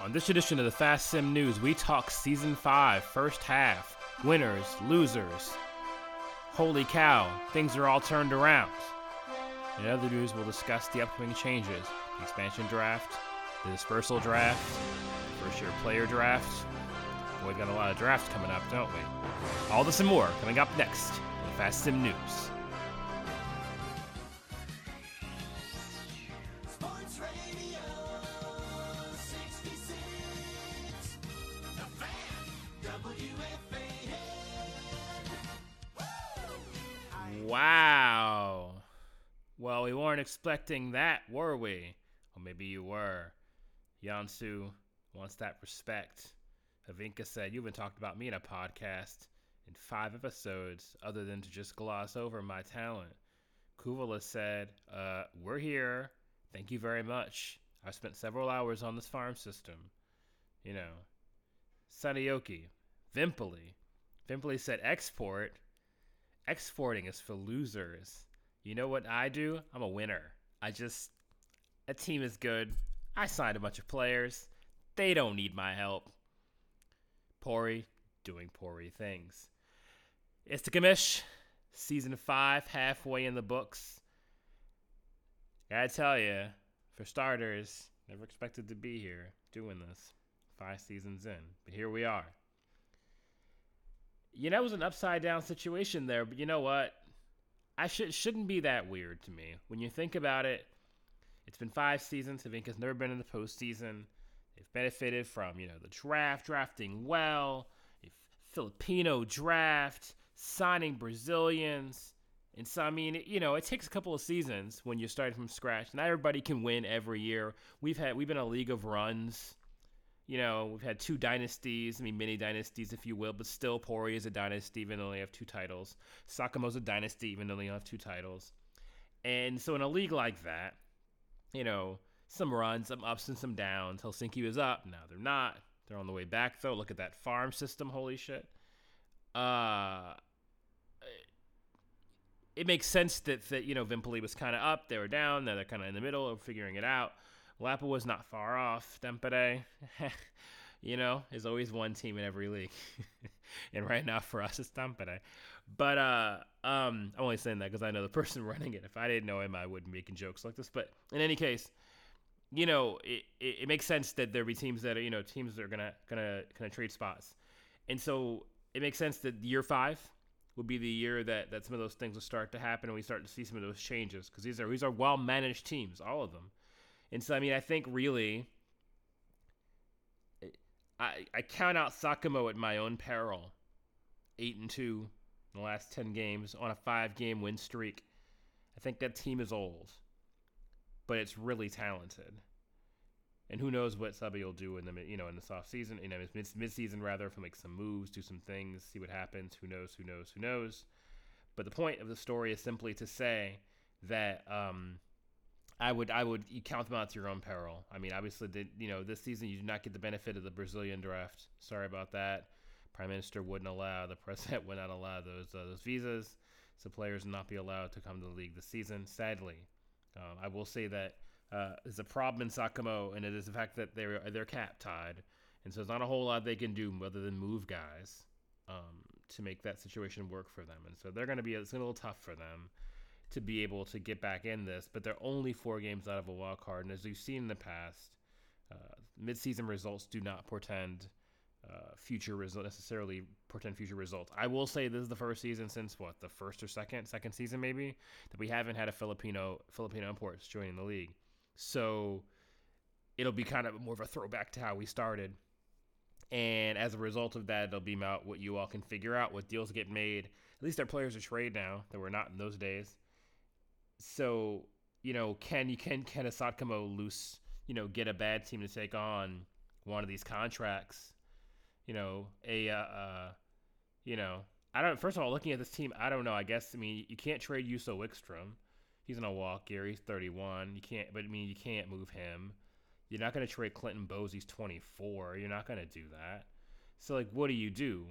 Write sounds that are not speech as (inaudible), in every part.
On this edition of the Fast Sim News, we talk Season 5, first half, winners, losers. Holy cow, things are all turned around. In other news, we'll discuss the upcoming changes the expansion draft, the dispersal draft, first year player draft. We've got a lot of drafts coming up, don't we? All this and more coming up next on the Fast Sim News. Expecting that, were we? Or maybe you were. Joensuu wants that respect. Hyvinkää said, You haven't talked about me in a podcast in five episodes other than to just gloss over my talent. Kouvola said, uh, We're here. Thank you very much. I've spent several hours on this farm system. You know. Seinäjoki. Vimpoli. Vimpoli said, Export. Exporting is for losers. You know what I do? I'm a winner. I just. A team is good. I signed a bunch of players. They don't need my help. Pori doing Pori things. It's the commish. Season 5, halfway in the books. Gotta tell you, for starters, never expected to be here doing this. Five seasons in. But here we are. You know, it was an upside down situation there, but you know what? I should shouldn't be that weird to me. When you think about it, it's been five seasons. Hyvinkää's never been in the postseason. They've benefited from, you know, the draft, drafting well, Filipino draft, signing Brazilians. And so, I mean, you know, it takes a couple of seasons when you're starting from scratch. Not everybody can win every year. We've had, we've been a league of runs. You know, we've had two dynasties, I mean, mini dynasties, if you will, but still, Pori is a dynasty, even though they only have two titles. Sotkamo's a dynasty, even though they only have two titles. And so, in a league like that, you know, some runs, some ups and some downs. Helsinki was up, now they're not. They're on the way back, though. Look at that farm system, holy shit. Uh, it makes sense that, that you know, Vimpoli was kind of up, they were down, now they're kind of in the middle of figuring it out. Lapa was not far off. Tampere, (laughs) you know, there's always one team in every league, (laughs) and right now for us it's Tampere. But uh, um, I'm only saying that because I know the (laughs) person running it. If I didn't know him, I wouldn't be making jokes like this. But in any case, you know, it, it, it makes sense that there be teams that are you know teams that are gonna gonna gonna trade spots, and so it makes sense that year five will be the year that, that some of those things will start to happen and we start to see some of those changes because these are these are well managed teams, all of them. And so, I mean, I think really, I, I count out Sotkamo at my own peril. Eight and two in the last ten games on a five-game win streak. I think that team is old, but it's really talented. And who knows what Subby will do in the you know in the soft season, you know mid mid season rather, if he'll make some moves, do some things, see what happens. Who knows? Who knows? Who knows? But the point of the story is simply to say that um, I would I would you count them out to your own peril. I mean, obviously, did you know this season you do not get the benefit of the Brazilian draft. Sorry about that. Prime Minister wouldn't allow the (laughs) president would not allow those uh, those visas, so players would not be allowed to come to the league this season. Sadly, um, I will say that uh, there's a problem in Sotkamo, and it is the fact that they're they're cap tied, and so there's not a whole lot they can do other than move guys um, to make that situation work for them, and so they're going to be it's going a little tough for them to be able to get back in this, but they're only four games out of a wild card. And as we've seen in the past, uh, midseason results do not portend uh, future results necessarily portend future results. I will say this is the first season since what the first or second second season maybe that we haven't had a Filipino Filipino imports joining the league. So it'll be kind of more of a throwback to how we started. And as a result of that, it'll be out what you all can figure out, what deals get made. At least our players are trade now that were not in those days so you know, can you can can a Sotkamo loose, you know, get a bad team to take on one of these contracts? You know, a uh, uh you know, I don't. First of all, looking at this team, I don't know. I guess I mean you can't trade Yuso Wickstrom. He's gonna walk here. He's 31. You can't, but I mean you can't move him. You're not gonna trade Clinton Bose. He's 24. You're not gonna do that. So like, what do you do?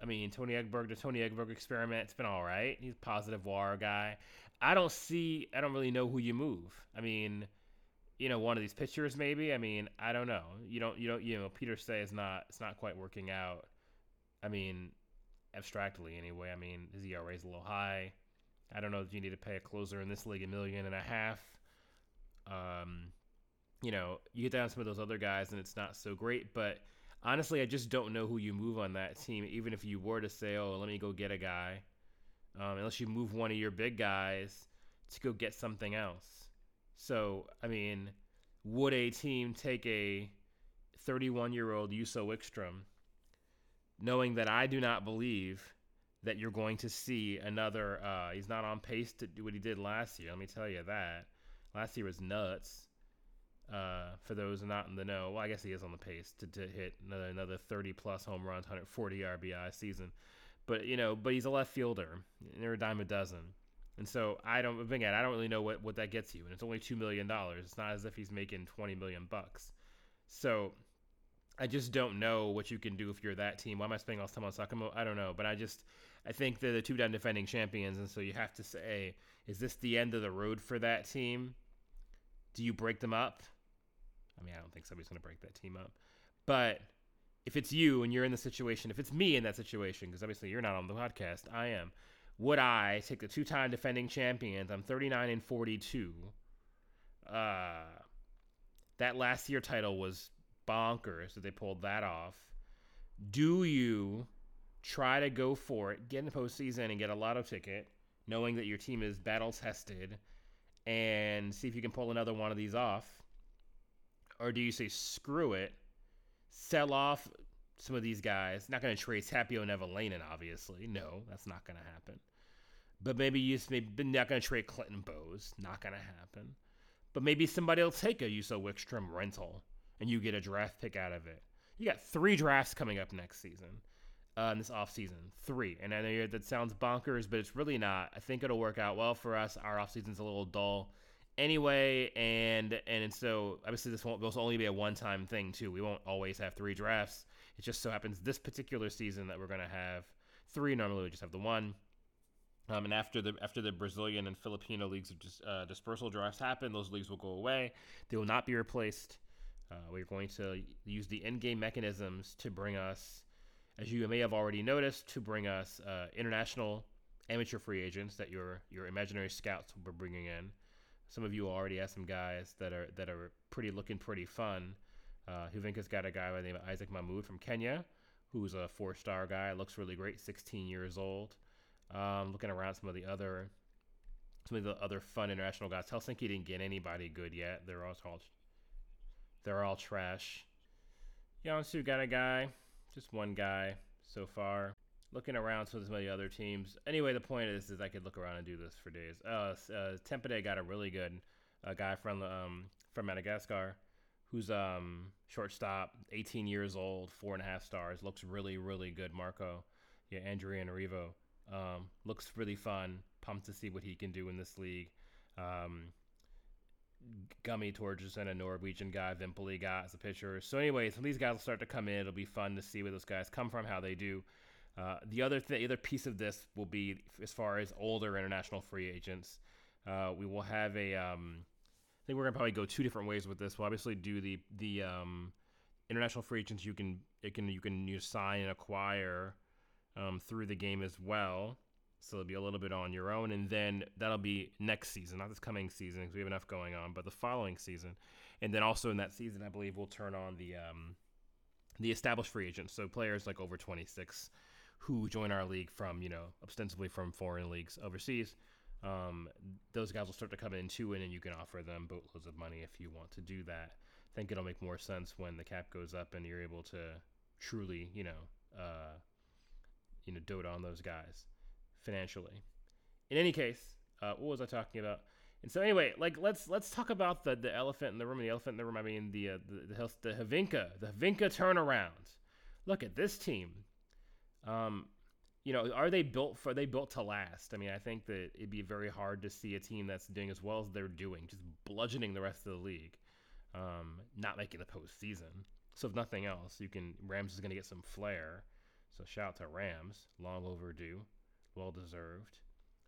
I mean, Tony Egberg, the Tony Egberg experiment, it's been all right. He's a positive WAR guy. I don't see, I don't really know who you move. I mean, you know, one of these pitchers maybe. I mean, I don't know. You don't you don't you know, Peter say is not it's not quite working out. I mean, abstractly anyway. I mean, his ERA is a little high. I don't know if you need to pay a closer in this league a million and a half. Um, you know, you get down some of those other guys and it's not so great, but honestly, I just don't know who you move on that team. Even if you were to say, "Oh, let me go get a guy," um, unless you move one of your big guys to go get something else. So, I mean, would a team take a 31-year-old Yuso Wickstrom, knowing that I do not believe that you're going to see another? Uh, he's not on pace to do what he did last year. Let me tell you that. Last year was nuts. Uh, for those not in the know, well, I guess he is on the pace to, to hit another, another 30 plus home runs, 140 RBI season. But you know, but he's a left fielder. and They're a dime a dozen, and so I don't. Again, I don't really know what, what that gets you, and it's only two million dollars. It's not as if he's making 20 million bucks. So I just don't know what you can do if you're that team. Why am I spending all this time on Sakamoto? I don't know, but I just I think they're the two down defending champions, and so you have to say, is this the end of the road for that team? Do you break them up? I mean, I don't think somebody's going to break that team up. But if it's you and you're in the situation, if it's me in that situation, because obviously you're not on the podcast, I am. Would I take the two-time defending champions? I'm 39 and 42. Uh, that last year title was bonkers that they pulled that off. Do you try to go for it, get in the postseason, and get a lotto ticket, knowing that your team is battle tested, and see if you can pull another one of these off? or do you say screw it, sell off some of these guys? Not going to trade Tapio and obviously. No, that's not going to happen. But maybe you maybe not going to trade Clinton Bowes. Not going to happen. But maybe somebody will take a Yuso Wickstrom rental and you get a draft pick out of it. You got three drafts coming up next season, uh, this offseason. Three. And I know that sounds bonkers, but it's really not. I think it'll work out well for us. Our offseason's a little dull anyway, and and so obviously this won't this will only be a one time thing too. We won't always have three drafts. It just so happens this particular season that we're gonna have three. Normally we just have the one. Um, and after the after the Brazilian and Filipino leagues of dis, uh, dispersal drafts happen, those leagues will go away. They will not be replaced. Uh, we're going to use the in-game mechanisms to bring us, as you may have already noticed, to bring us uh, international amateur free agents that your your imaginary scouts will be bringing in. Some of you already have some guys that are that are pretty looking pretty fun. Uh, Hyvinkää's got a guy by the name of Isaac Mahmoud from Kenya, who's a four-star guy. Looks really great, 16 years old. Um, looking around some of the other some of the other fun international guys. Helsinki didn't get anybody good yet. They're all they're all trash. Joensuu got a guy, just one guy so far looking around so there's many other teams. Anyway, the point is, is I could look around and do this for days. Uh, uh Tampere got a really good uh, guy from um from Madagascar, who's um shortstop, 18 years old, four and a half stars, looks really really good. Marco, yeah, Andrea Rivo, um, looks really fun. Pumped to see what he can do in this league. Um, Gummy Torgerson, a Norwegian guy, Vimpoli guy as a pitcher. So, anyways, when these guys will start to come in, it'll be fun to see where those guys come from, how they do. Uh, the other th- the other piece of this will be as far as older international free agents. Uh, we will have a. Um, I think we're gonna probably go two different ways with this. We'll obviously do the the um, international free agents. You can it can you can you sign and acquire um, through the game as well. So it'll be a little bit on your own, and then that'll be next season, not this coming season because we have enough going on, but the following season, and then also in that season, I believe we'll turn on the um, the established free agents, so players like over 26 who join our league from, you know, ostensibly from foreign leagues overseas. Um, those guys will start to come in too, and then you can offer them boatloads of money if you want to do that. I think it'll make more sense when the cap goes up and you're able to truly, you know, uh, you know, dote on those guys financially. In any case, uh, what was I talking about? And so anyway, like let's let's talk about the the elephant in the room. The elephant in the room. I mean the uh, the the, the Hyvinkää, the Hyvinkää turnaround. Look at this team. Um, you know, are they built for? Are they built to last? I mean, I think that it'd be very hard to see a team that's doing as well as they're doing, just bludgeoning the rest of the league, um, not making the postseason. So if nothing else, you can Rams is going to get some flair. So shout out to Rams, long overdue, well deserved.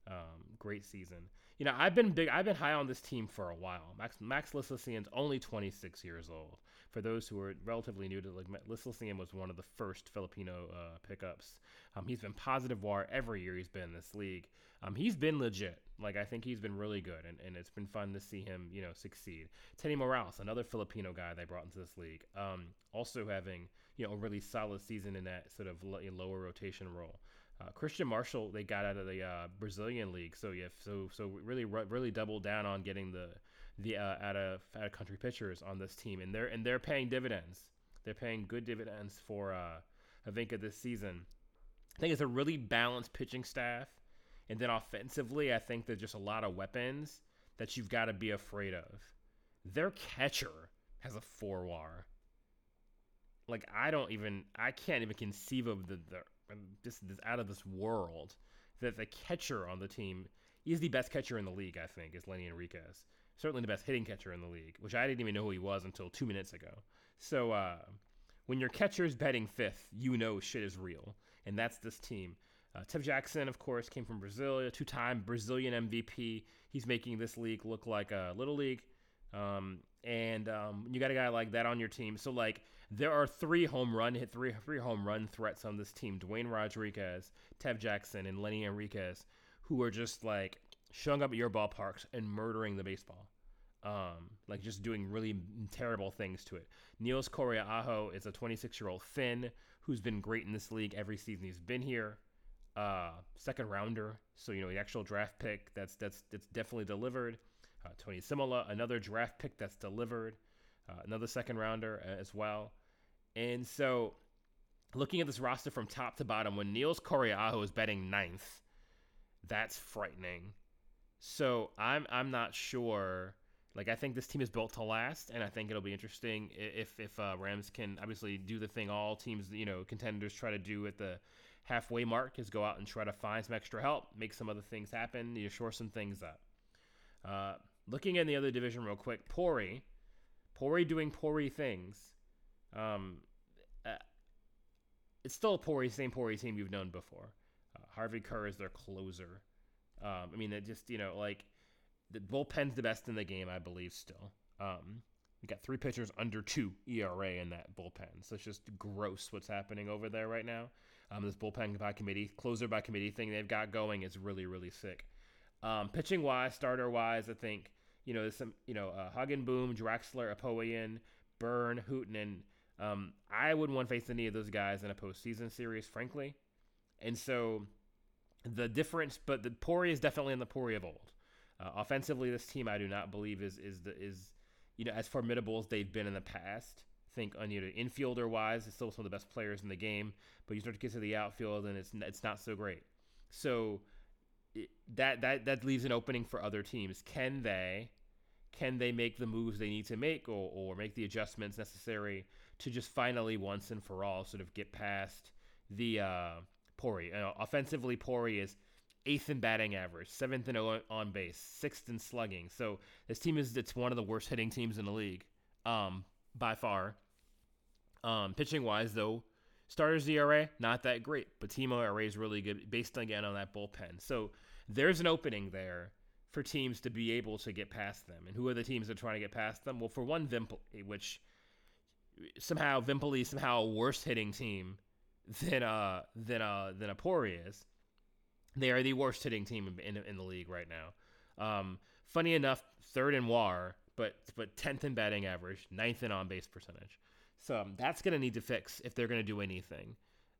Um, great season. You know, I've been big. I've been high on this team for a while. Max Max Lislician's only 26 years old. For those who are relatively new to like Lislician was one of the first Filipino uh, pickups. Um, he's been positive WAR every year he's been in this league. Um, he's been legit. Like I think he's been really good, and, and it's been fun to see him, you know, succeed. Teddy Morales, another Filipino guy they brought into this league, um, also having you know a really solid season in that sort of lower rotation role. Uh, Christian Marshall they got out of the uh, Brazilian league, so yeah, so so really really doubled down on getting the the uh, out of out of country pitchers on this team, and they're and they're paying dividends. They're paying good dividends for uh, Hyvinkää this season. I think it's a really balanced pitching staff, and then offensively, I think there's just a lot of weapons that you've got to be afraid of. Their catcher has a four WAR. Like I don't even I can't even conceive of the the this this out of this world that the catcher on the team is the best catcher in the league. I think is Lenny Enriquez, certainly the best hitting catcher in the league, which I didn't even know who he was until two minutes ago. So uh, when your catcher is batting fifth, you know shit is real, and that's this team. Uh, Tev Jackson, of course, came from Brazil, a two-time Brazilian MVP. He's making this league look like a little league. Um, and um, you got a guy like that on your team. So like there are three home run hit three three home run threats on this team: Dwayne Rodriguez, Tev Jackson, and Lenny Enriquez, who are just like showing up at your ballparks and murdering the baseball. Um, like just doing really terrible things to it. Niels Correa is a 26 year old Finn who's been great in this league every season he's been here. Uh, second rounder, so you know the actual draft pick that's that's that's definitely delivered. Uh, Tony Simola, another draft pick that's delivered, uh, another second rounder uh, as well. And so, looking at this roster from top to bottom, when Niels Correajo is betting ninth, that's frightening. So I'm I'm not sure. Like I think this team is built to last, and I think it'll be interesting if if uh, Rams can obviously do the thing all teams you know contenders try to do at the halfway mark is go out and try to find some extra help, make some other things happen, you shore some things up. Uh, looking in the other division real quick, Pori, Pori doing Pori things. Um, uh, it's still a Pori, same Pori team you've known before. Uh, Harvey Kerr is their closer. Um, I mean, it just you know like the bullpen's the best in the game, I believe. Still, um, we got three pitchers under two ERA in that bullpen, so it's just gross what's happening over there right now. Um, this bullpen by committee, closer by committee thing they've got going is really really sick. Um, pitching wise, starter wise, I think you know there's some you know uh, Boom, Draxler, Apoyan, Hooten, um, I wouldn't want to face any of those guys in a postseason series, frankly. And so the difference, but the Pori is definitely in the Pori of old. Uh, offensively, this team I do not believe is is the, is you know as formidable as they've been in the past. think on you know infielder wise, it's still some of the best players in the game, but you start to get to the outfield and it's it's not so great. So it, that that that leaves an opening for other teams. Can they can they make the moves they need to make or, or make the adjustments necessary to just finally once and for all sort of get past the uh, Pori. Know, offensively, Pori is eighth in batting average, seventh in on base, sixth in slugging. So this team is it's one of the worst hitting teams in the league, um, by far. Um, pitching wise, though, starters ERA not that great, but team ERA is really good based again on that bullpen. So there's an opening there for teams to be able to get past them. And who are the teams that are trying to get past them? Well, for one, Vimple, which somehow Vimpoli is somehow a worse hitting team than uh than uh than a Pori is. They are the worst hitting team in, in, the league right now. Um, funny enough, third in WAR, but but tenth in batting average, ninth in on base percentage. So um, that's going to need to fix if they're going to do anything.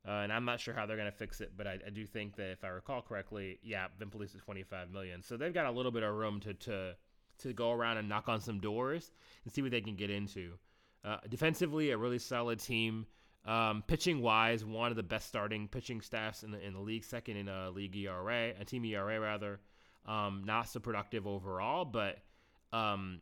Uh, and I'm not sure how they're going to fix it, but I, I, do think that if I recall correctly, yeah, Vimpoli's is 25 million, so they've got a little bit of room to to to go around and knock on some doors and see what they can get into. Uh, defensively, a really solid team. Um, pitching wise, one of the best starting pitching staffs in the in the league, second in a league ERA, a team ERA rather. Um, not so productive overall, but um,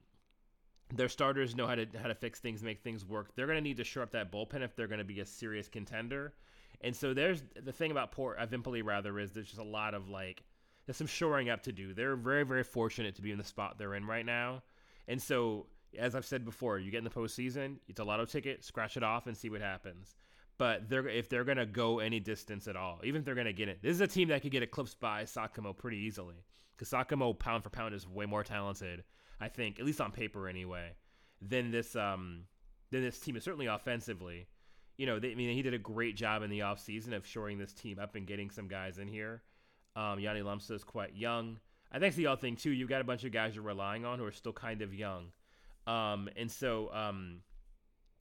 their starters know how to how to fix things, make things work. They're going to need to shore up that bullpen if they're going to be a serious contender. And so there's the thing about Port uh, Vimpoli rather is there's just a lot of like there's some shoring up to do. They're very very fortunate to be in the spot they're in right now, and so as I've said before, you get in the postseason, it's a lotto ticket, scratch it off and see what happens. but they're if they're gonna go any distance at all, even if they're gonna get it, this is a team that could get eclipsed by Sotkamo pretty easily because Sotkamo pound for pound is way more talented, I think, at least on paper anyway, than this um than this team is certainly offensively. You know, they, I mean, he did a great job in the offseason of shoring this team up and getting some guys in here. Um, Yanni Lumsa is quite young. I think it's the other thing too. You've got a bunch of guys you're relying on who are still kind of young, um, and so um,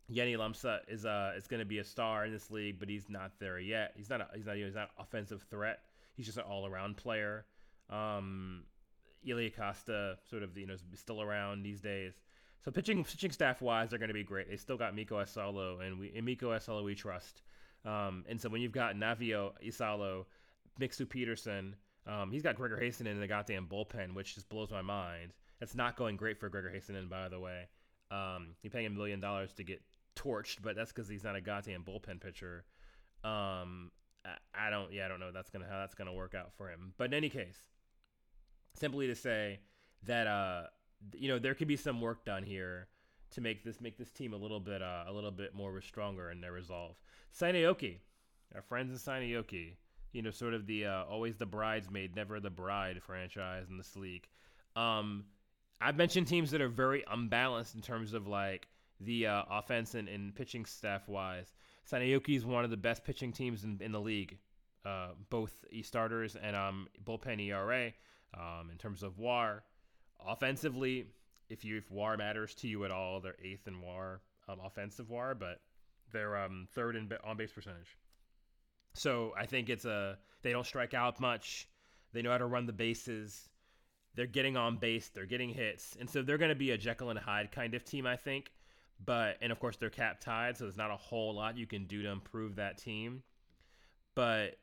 Yanni Lumsa is uh is going to be a star in this league, but he's not there yet. He's not a, he's not he's not an offensive threat. He's just an all around player. Um, Ilya Costa sort of you know still around these days. So pitching pitching staff wise, they're going to be great. They still got Miko Asalo, and we and Miko Asalo we trust. Um, and so when you've got Navio Isalo, Mixu Peterson, um, he's got Gregor Hastenin in the goddamn bullpen, which just blows my mind. It's not going great for Gregor Hastenin, by the way. Um, you're paying a million dollars to get torched, but that's because he's not a goddamn bullpen pitcher. Um, I, I don't, yeah, I don't know that's gonna how that's gonna work out for him. But in any case, simply to say that uh, you know there could be some work done here to make this make this team a little bit uh, a little bit more stronger in their resolve. Seinäjoki, our friends in Seinäjoki, you know, sort of the uh, always the bridesmaid, never the bride franchise in this league. Um, I've mentioned teams that are very unbalanced in terms of like the uh, offense and, and pitching staff wise. Seinäjoki is one of the best pitching teams in, in the league, uh, both e starters and um, bullpen ERA. Um, in terms of WAR, offensively, if you if WAR matters to you at all, they're eighth in WAR, um, offensive WAR, but they're um, third in on base percentage. So I think it's a they don't strike out much. They know how to run the bases. They're getting on base. They're getting hits, and so they're going to be a Jekyll and Hyde kind of team, I think. But and of course they're cap tied, so there's not a whole lot you can do to improve that team. But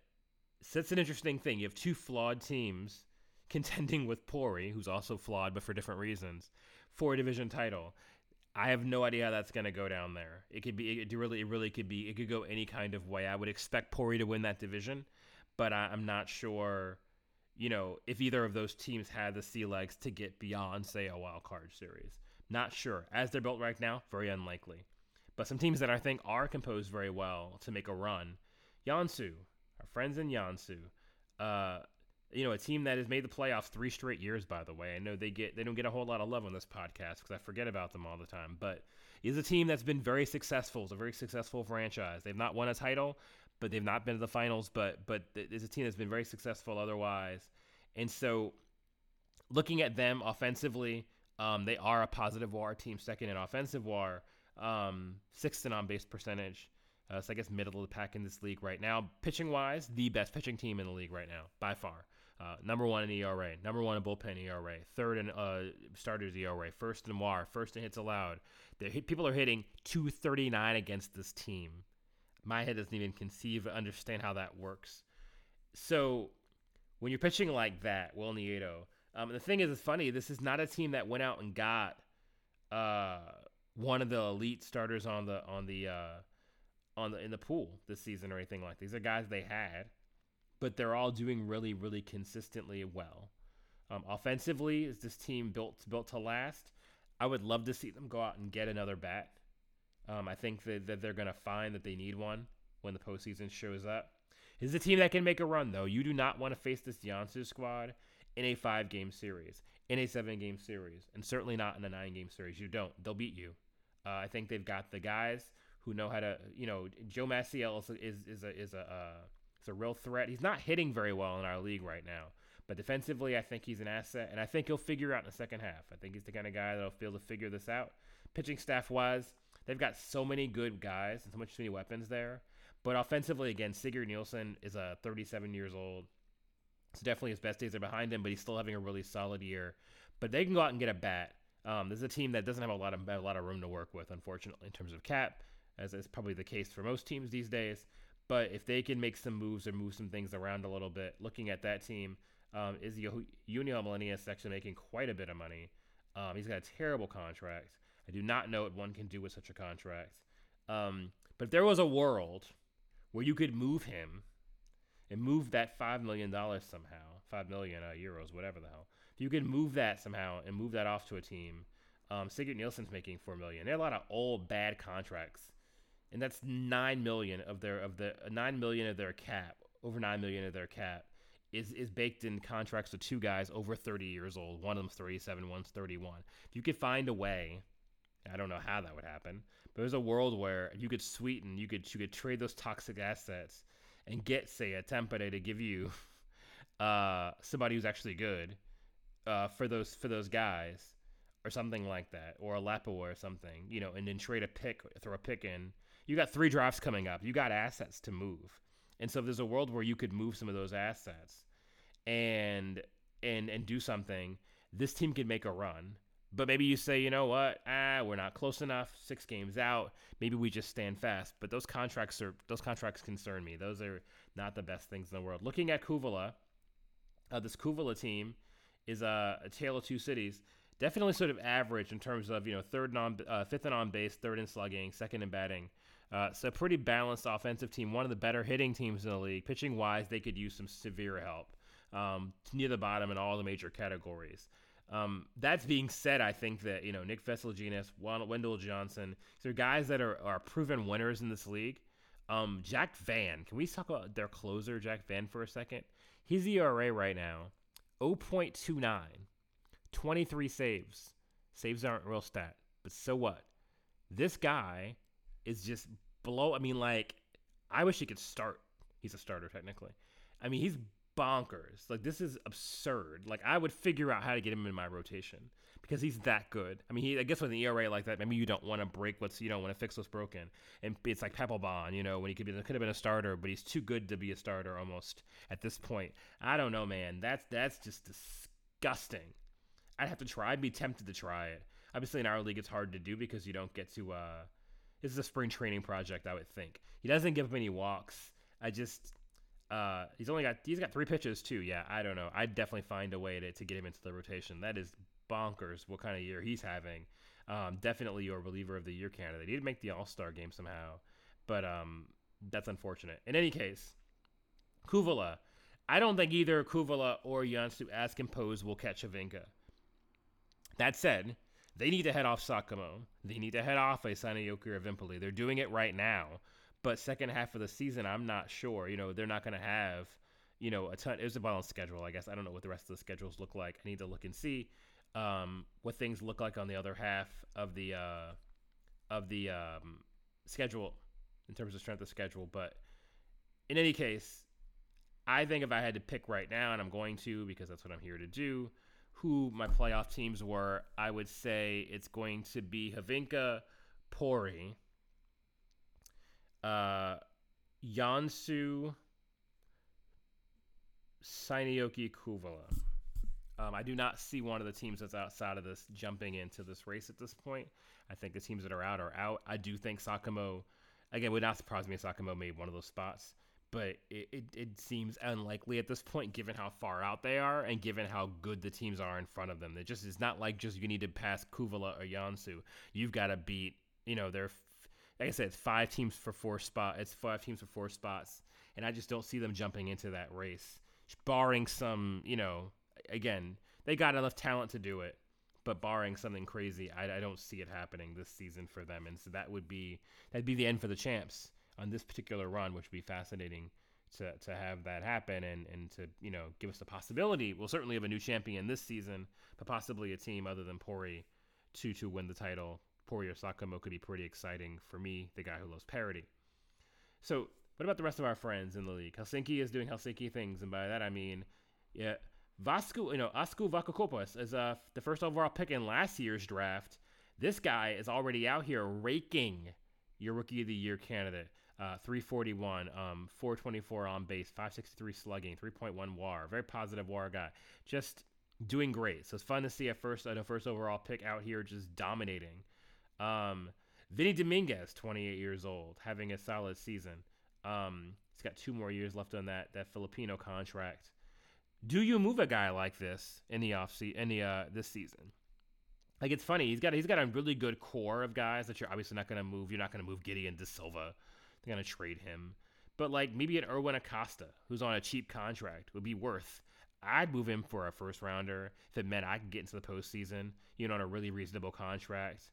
so it's an interesting thing. You have two flawed teams (laughs) contending with Pori, who's also flawed but for different reasons, for a division title. I have no idea how that's going to go down there. It could be, it really, it really could be, it could go any kind of way. I would expect Pori to win that division, but I, I'm not sure, you know, if either of those teams had the sea legs to get beyond, say, a wild card series. Not sure. As they're built right now, very unlikely. But some teams that I think are composed very well to make a run. Joensuu, our friends in Joensuu, uh, you know, a team that has made the playoffs three straight years. By the way, I know they get they don't get a whole lot of love on this podcast because I forget about them all the time. But is a team that's been very successful. It's a very successful franchise. They've not won a title, but they've not been to the finals. But but it's a team that's been very successful otherwise. And so, looking at them offensively, um, they are a positive WAR team, second in offensive WAR, um, sixth in on base percentage. Uh, so I guess middle of the pack in this league right now. Pitching wise, the best pitching team in the league right now by far. Uh, number one in ERA, number one in bullpen ERA, third in uh, starters ERA, first in WAR, first in hits allowed. Hit, people are hitting 239 against this team. My head doesn't even conceive, or understand how that works. So when you're pitching like that, Will Nieto, um, the thing is, it's funny. This is not a team that went out and got uh, one of the elite starters on the on the uh, on the in the pool this season or anything like. These are guys they had but they're all doing really, really consistently well. Um, offensively, is this team built built to last? I would love to see them go out and get another bat. Um, I think that, that they're going to find that they need one when the postseason shows up. This is a team that can make a run, though. You do not want to face this Joensuu squad in a five game series, in a seven game series, and certainly not in a nine game series. You don't. They'll beat you. Uh, I think they've got the guys who know how to, you know, Joe Maciel is, is, is a, is a, uh, He's a real threat. He's not hitting very well in our league right now, but defensively, I think he's an asset, and I think he'll figure out in the second half. I think he's the kind of guy that'll be able to figure this out. Pitching staff wise, they've got so many good guys and so much many weapons there. But offensively, again, Sigurd Nielsen is a uh, 37 years old. So definitely his best days are behind him, but he's still having a really solid year. But they can go out and get a bat. Um, this is a team that doesn't have a lot of a lot of room to work with, unfortunately, in terms of cap, as is probably the case for most teams these days. But if they can make some moves or move some things around a little bit, looking at that team, um, is Yuniel Milanius actually making quite a bit of money. Um, he's got a terrible contract. I do not know what one can do with such a contract. Um, but if there was a world where you could move him and move that $5 million somehow, 5 million uh, euros, whatever the hell, if you could move that somehow and move that off to a team, um, Sigurd Nielsen's making 4 million. There are a lot of old, bad contracts and that's nine million of their of the nine million of their cap, over nine million of their cap is is baked in contracts with two guys over 30 years old. One of them's 37, one's 31. If you could find a way, I don't know how that would happen, but there's a world where you could sweeten, you could you could trade those toxic assets and get say a Tampere to give you (laughs) uh, somebody who's actually good uh, for those for those guys or something like that, or a Lapua or something, you know, and then trade a pick, throw a pick in. You got three drafts coming up. You got assets to move, and so if there's a world where you could move some of those assets and and and do something, this team could make a run. But maybe you say, you know what? Ah, we're not close enough. Six games out. Maybe we just stand fast. But those contracts are those contracts concern me. Those are not the best things in the world. Looking at Kouvola, uh, this Kouvola team is a, a tale of two cities. Definitely sort of average in terms of you know third and on, uh, fifth and on base, third in slugging, second in batting. Uh, so pretty balanced offensive team. One of the better hitting teams in the league. Pitching wise, they could use some severe help. Um, near the bottom in all the major categories. Um, that's being said, I think that you know Nick Vesselginas, Wendell Johnson, these are guys that are, are proven winners in this league. Um, Jack Van, can we talk about their closer, Jack Van, for a second? His ERA right now, 0.29, 23 saves. Saves aren't real stat, but so what? This guy is just below. I mean, like, I wish he could start. He's a starter technically. I mean, he's bonkers. Like this is absurd. Like I would figure out how to get him in my rotation because he's that good. I mean, he, I guess with an ERA like that, maybe you don't want to break what's you don't want to fix what's broken. And it's like Papelbon, you know, when he could be could have been a starter, but he's too good to be a starter almost at this point. I don't know, man. That's that's just disgusting. I'd have to try. I'd be tempted to try it. Obviously, in our league, it's hard to do because you don't get to. uh This is a spring training project, I would think. He doesn't give up any walks. I just uh, he's only got he's got three pitches too. Yeah, I don't know. I'd definitely find a way to, to get him into the rotation. That is bonkers. What kind of year he's having? Um, definitely your reliever of the year candidate. He did make the All Star game somehow, but um, that's unfortunate. In any case, Kouvola. I don't think either Kouvola or Joensuu as composed will catch Hyvinkää. That said, they need to head off Sotkamo. They need to head off a Seinäjoki or Vimpoli. They're doing it right now. But second half of the season, I'm not sure. You know, they're not going to have, you know, a ton. It was a balanced schedule, I guess. I don't know what the rest of the schedules look like. I need to look and see um, what things look like on the other half of the uh, of the um, schedule in terms of strength of schedule. But in any case, I think if I had to pick right now, and I'm going to because that's what I'm here to do, who my playoff teams were, I would say it's going to be Hyvinkää, Pori, uh, Joensuu, Seinäjoki, Kouvola. Um, I do not see one of the teams that's outside of this jumping into this race at this point. I think the teams that are out are out. I do think Sotkamo, again, would not surprise me if Sotkamo made one of those spots, but it, it, it seems unlikely at this point given how far out they are and given how good the teams are in front of them. It just is not like just you need to pass Kouvola or Joensuu. You've got to beat, you know, their like I said, it's five teams for four spots. It's five teams for four spots, and I just don't see them jumping into that race, barring some, you know, again, they got enough talent to do it, but barring something crazy, I, I don't see it happening this season for them, and so that would be that'd be the end for the champs on this particular run, which would be fascinating to to have that happen and and to you know give us the possibility. We'll certainly have a new champion this season, but possibly a team other than Pori to to win the title Poirier Sotkamo could be pretty exciting for me, the guy who loves parody. So, what about the rest of our friends in the league? Helsinki is doing Helsinki things, and by that I mean, yeah, Vasco, you know, Asku Vakakopos is uh, the first overall pick in last year's draft. This guy is already out here raking your rookie of the year candidate. Uh, 341, um, 424 on base, 563 slugging, 3.1 WAR. Very positive WAR guy. Just doing great. So it's fun to see a first a first overall pick out here just dominating. Um, Vinny Dominguez, 28 years old, having a solid season. Um, he's got two more years left on that that Filipino contract. Do you move a guy like this in the off in the uh, this season? Like it's funny, he's got he's got a really good core of guys that you're obviously not going to move. You're not going to move Gideon De Silva. They're going to trade him. But like maybe an Erwin Acosta, who's on a cheap contract, would be worth. I'd move him for a first rounder if it meant I could get into the postseason, you know, on a really reasonable contract.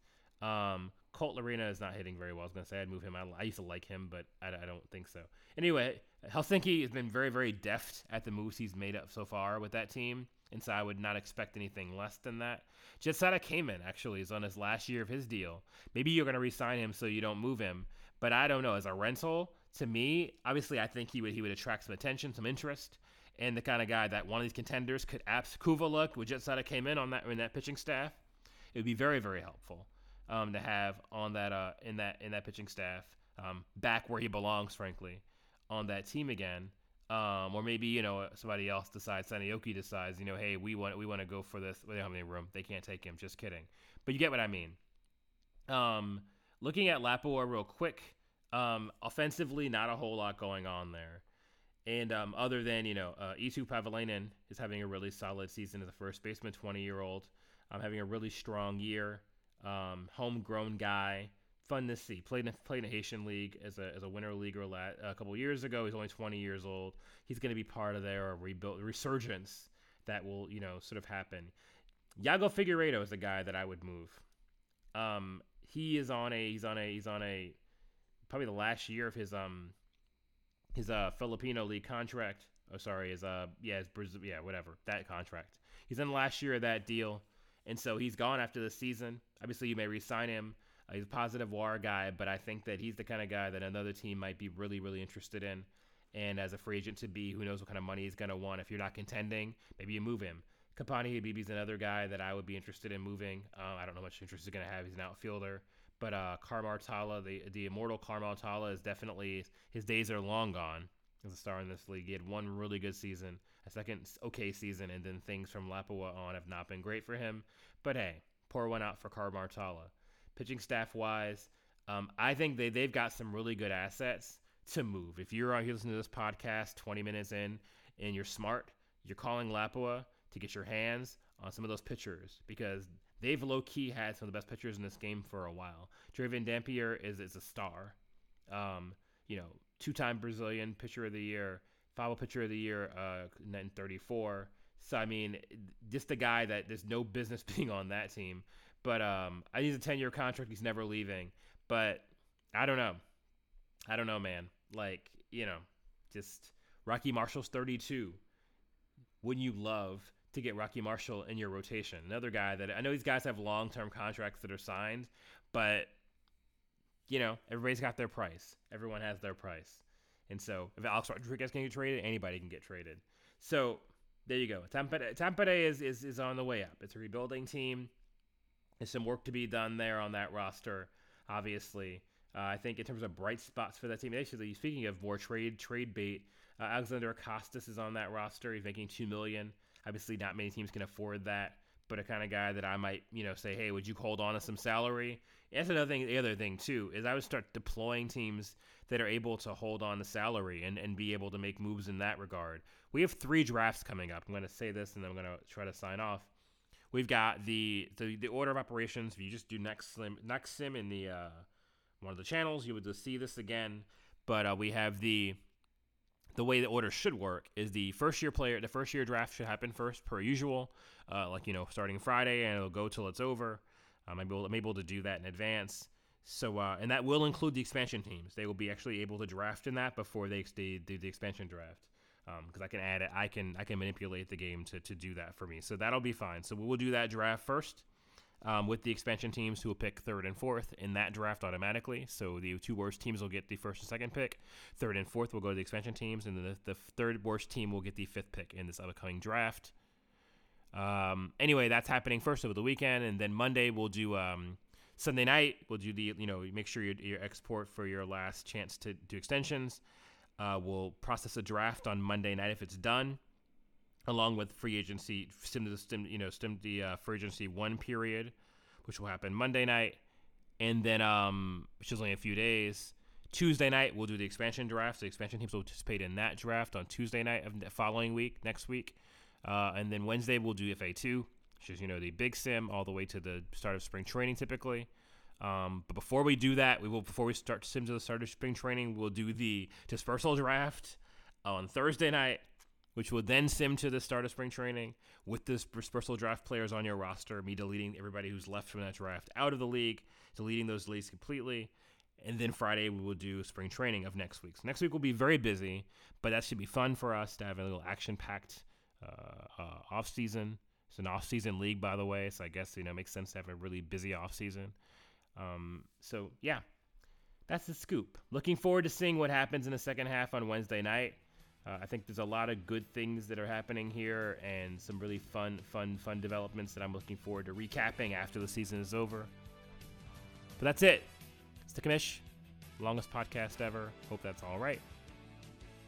Um, Colt Lorena is not hitting very well. I was gonna say I'd move him. I, I used to like him, but I, I don't think so. Anyway, Helsinki has been very very deft at the moves he's made up so far with that team, and so I would not expect anything less than that. Jetsada Kamen actually is on his last year of his deal. Maybe you're gonna re-sign him so you don't move him, but I don't know. As a rental, to me, obviously I think he would he would attract some attention, some interest and the kind of guy that one of these contenders could apps Kouvola with Jetsada came in on that in that pitching staff. It would be very very helpful um, to have on that uh, in that in that pitching staff um, back where he belongs, frankly, on that team again. Um, or maybe you know somebody else decides, Seinäjoki decides, you know, hey, we want we want to go for this. We don't have any room. They can't take him. Just kidding. But you get what I mean. Um, looking at Lapua real quick, um, offensively, not a whole lot going on there. And um, other than, you know, uh, Paavilainen is having a really solid season as a first baseman, 20 year old. Um, having a really strong year. Um, homegrown guy. Fun to see. Played in, played in the Haitian League as a, as a winter leaguer a couple years ago. He's only 20 years old. He's going to be part of their rebuild resurgence that will, you know, sort of happen. Yago Figueiredo is a guy that I would move. Um, he is on a he's on a he's on a probably the last year of his um his uh Filipino league contract. Oh, sorry, his uh yeah his Brazil yeah whatever that contract. He's in the last year of that deal, and so he's gone after the season. Obviously, you may re-sign him. Uh, he's a positive WAR guy, but I think that he's the kind of guy that another team might be really really interested in. And as a free agent to be, who knows what kind of money he's going to want. If you're not contending, maybe you move him. Kapani Habibi's another guy that I would be interested in moving. Uh, I don't know how much interest he's going to have. He's an outfielder. But uh, Thala, the the immortal Kharmar Thala, is definitely his days are long gone as a star in this league. He had one really good season, a second okay season, and then things from Lapua on have not been great for him. But hey, pour one out for Kharmar Martala. Pitching staff wise, um, I think they they've got some really good assets to move. If you're on here listening to this podcast 20 minutes in and you're smart, you're calling Lapua to get your hands on some of those pitchers because they've low key had some of the best pitchers in this game for a while. Draven Dampier is is a star. Um, you know, two time Brazilian pitcher of the year, Fabo pitcher of the year, uh, in 34. So I mean, just a guy that there's no business (laughs) being on that team. But um, I need a 10 year contract. He's never leaving. But I don't know. I don't know, man. Like you know, just Rocky Marshall's 32. Wouldn't you love to get Rocky Marshall in your rotation. Another guy that I know these guys have long term contracts that are signed, but you know, everybody's got their price. Everyone has their price. And so if Alex Rodriguez can get traded, anybody can get traded. So there you go. Tampere, Tampere is, is, is on the way up. It's a rebuilding team. There's some work to be done there on that roster, obviously. Uh, I think in terms of bright spots for that team, actually, speaking of more trade trade bait, uh, Alexander Costas is on that roster. He's making two million. Obviously, not many teams can afford that, but a kind of guy that I might, you know, say, hey, would you hold on to some salary? That's another thing. The other thing too is I would start deploying teams that are able to hold on to salary and, and be able to make moves in that regard. We have three drafts coming up. I'm going to say this and I'm going to try to sign off. We've got the, the the order of operations. If you just do next sim next sim in the uh, one of the channels, you would just see this again. But uh, we have the the way the order should work is the first year player, the first year draft should happen first, per usual. Uh, like you know, starting Friday, and it'll go till it's over. Um, I'm, able, I'm able to do that in advance. So, uh, and that will include the expansion teams. They will be actually able to draft in that before they, do the expansion draft. Because um, I can add it, I can I can manipulate the game to, to do that for me. So that'll be fine. So we will do that draft first, um, with the expansion teams who will pick third and fourth in that draft automatically. So the two worst teams will get the first and second pick. Third and fourth will go to the expansion teams, and the, the third worst team will get the fifth pick in this upcoming draft. Um, anyway, that's happening first over the weekend, and then Monday we'll do um, Sunday night. We'll do the you know make sure you, export for your last chance to do extensions. Uh, we'll process a draft on Monday night if it's done along with free agency, stem the stem, you know, stem the uh, free agency one period, which will happen Monday night, and then um, which is only a few days. Tuesday night we'll do the expansion draft. The expansion teams will participate in that draft on Tuesday night of the following week, next week, uh, and then Wednesday we'll do FA two, which is you know the big sim all the way to the start of spring training typically. Um, but before we do that, we will before we start sim to the start of spring training, we'll do the dispersal draft on Thursday night which will then sim to the start of spring training with the dispersal draft players on your roster, me deleting everybody who's left from that draft out of the league, deleting those leagues completely. And then Friday we will do spring training of next week. So next week will be very busy, but that should be fun for us to have a little action-packed uh, uh, off season. It's an off season league, by the way, so I guess you know it makes sense to have a really busy off season. Um, so yeah, that's the scoop. Looking forward to seeing what happens in the second half on Wednesday night. Uh, I think there's a lot of good things that are happening here, and some really fun, fun, fun developments that I'm looking forward to recapping after the season is over. But that's it. It's the commish, longest podcast ever. Hope that's all right.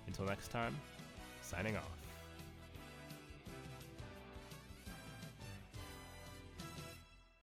Until next time, signing off.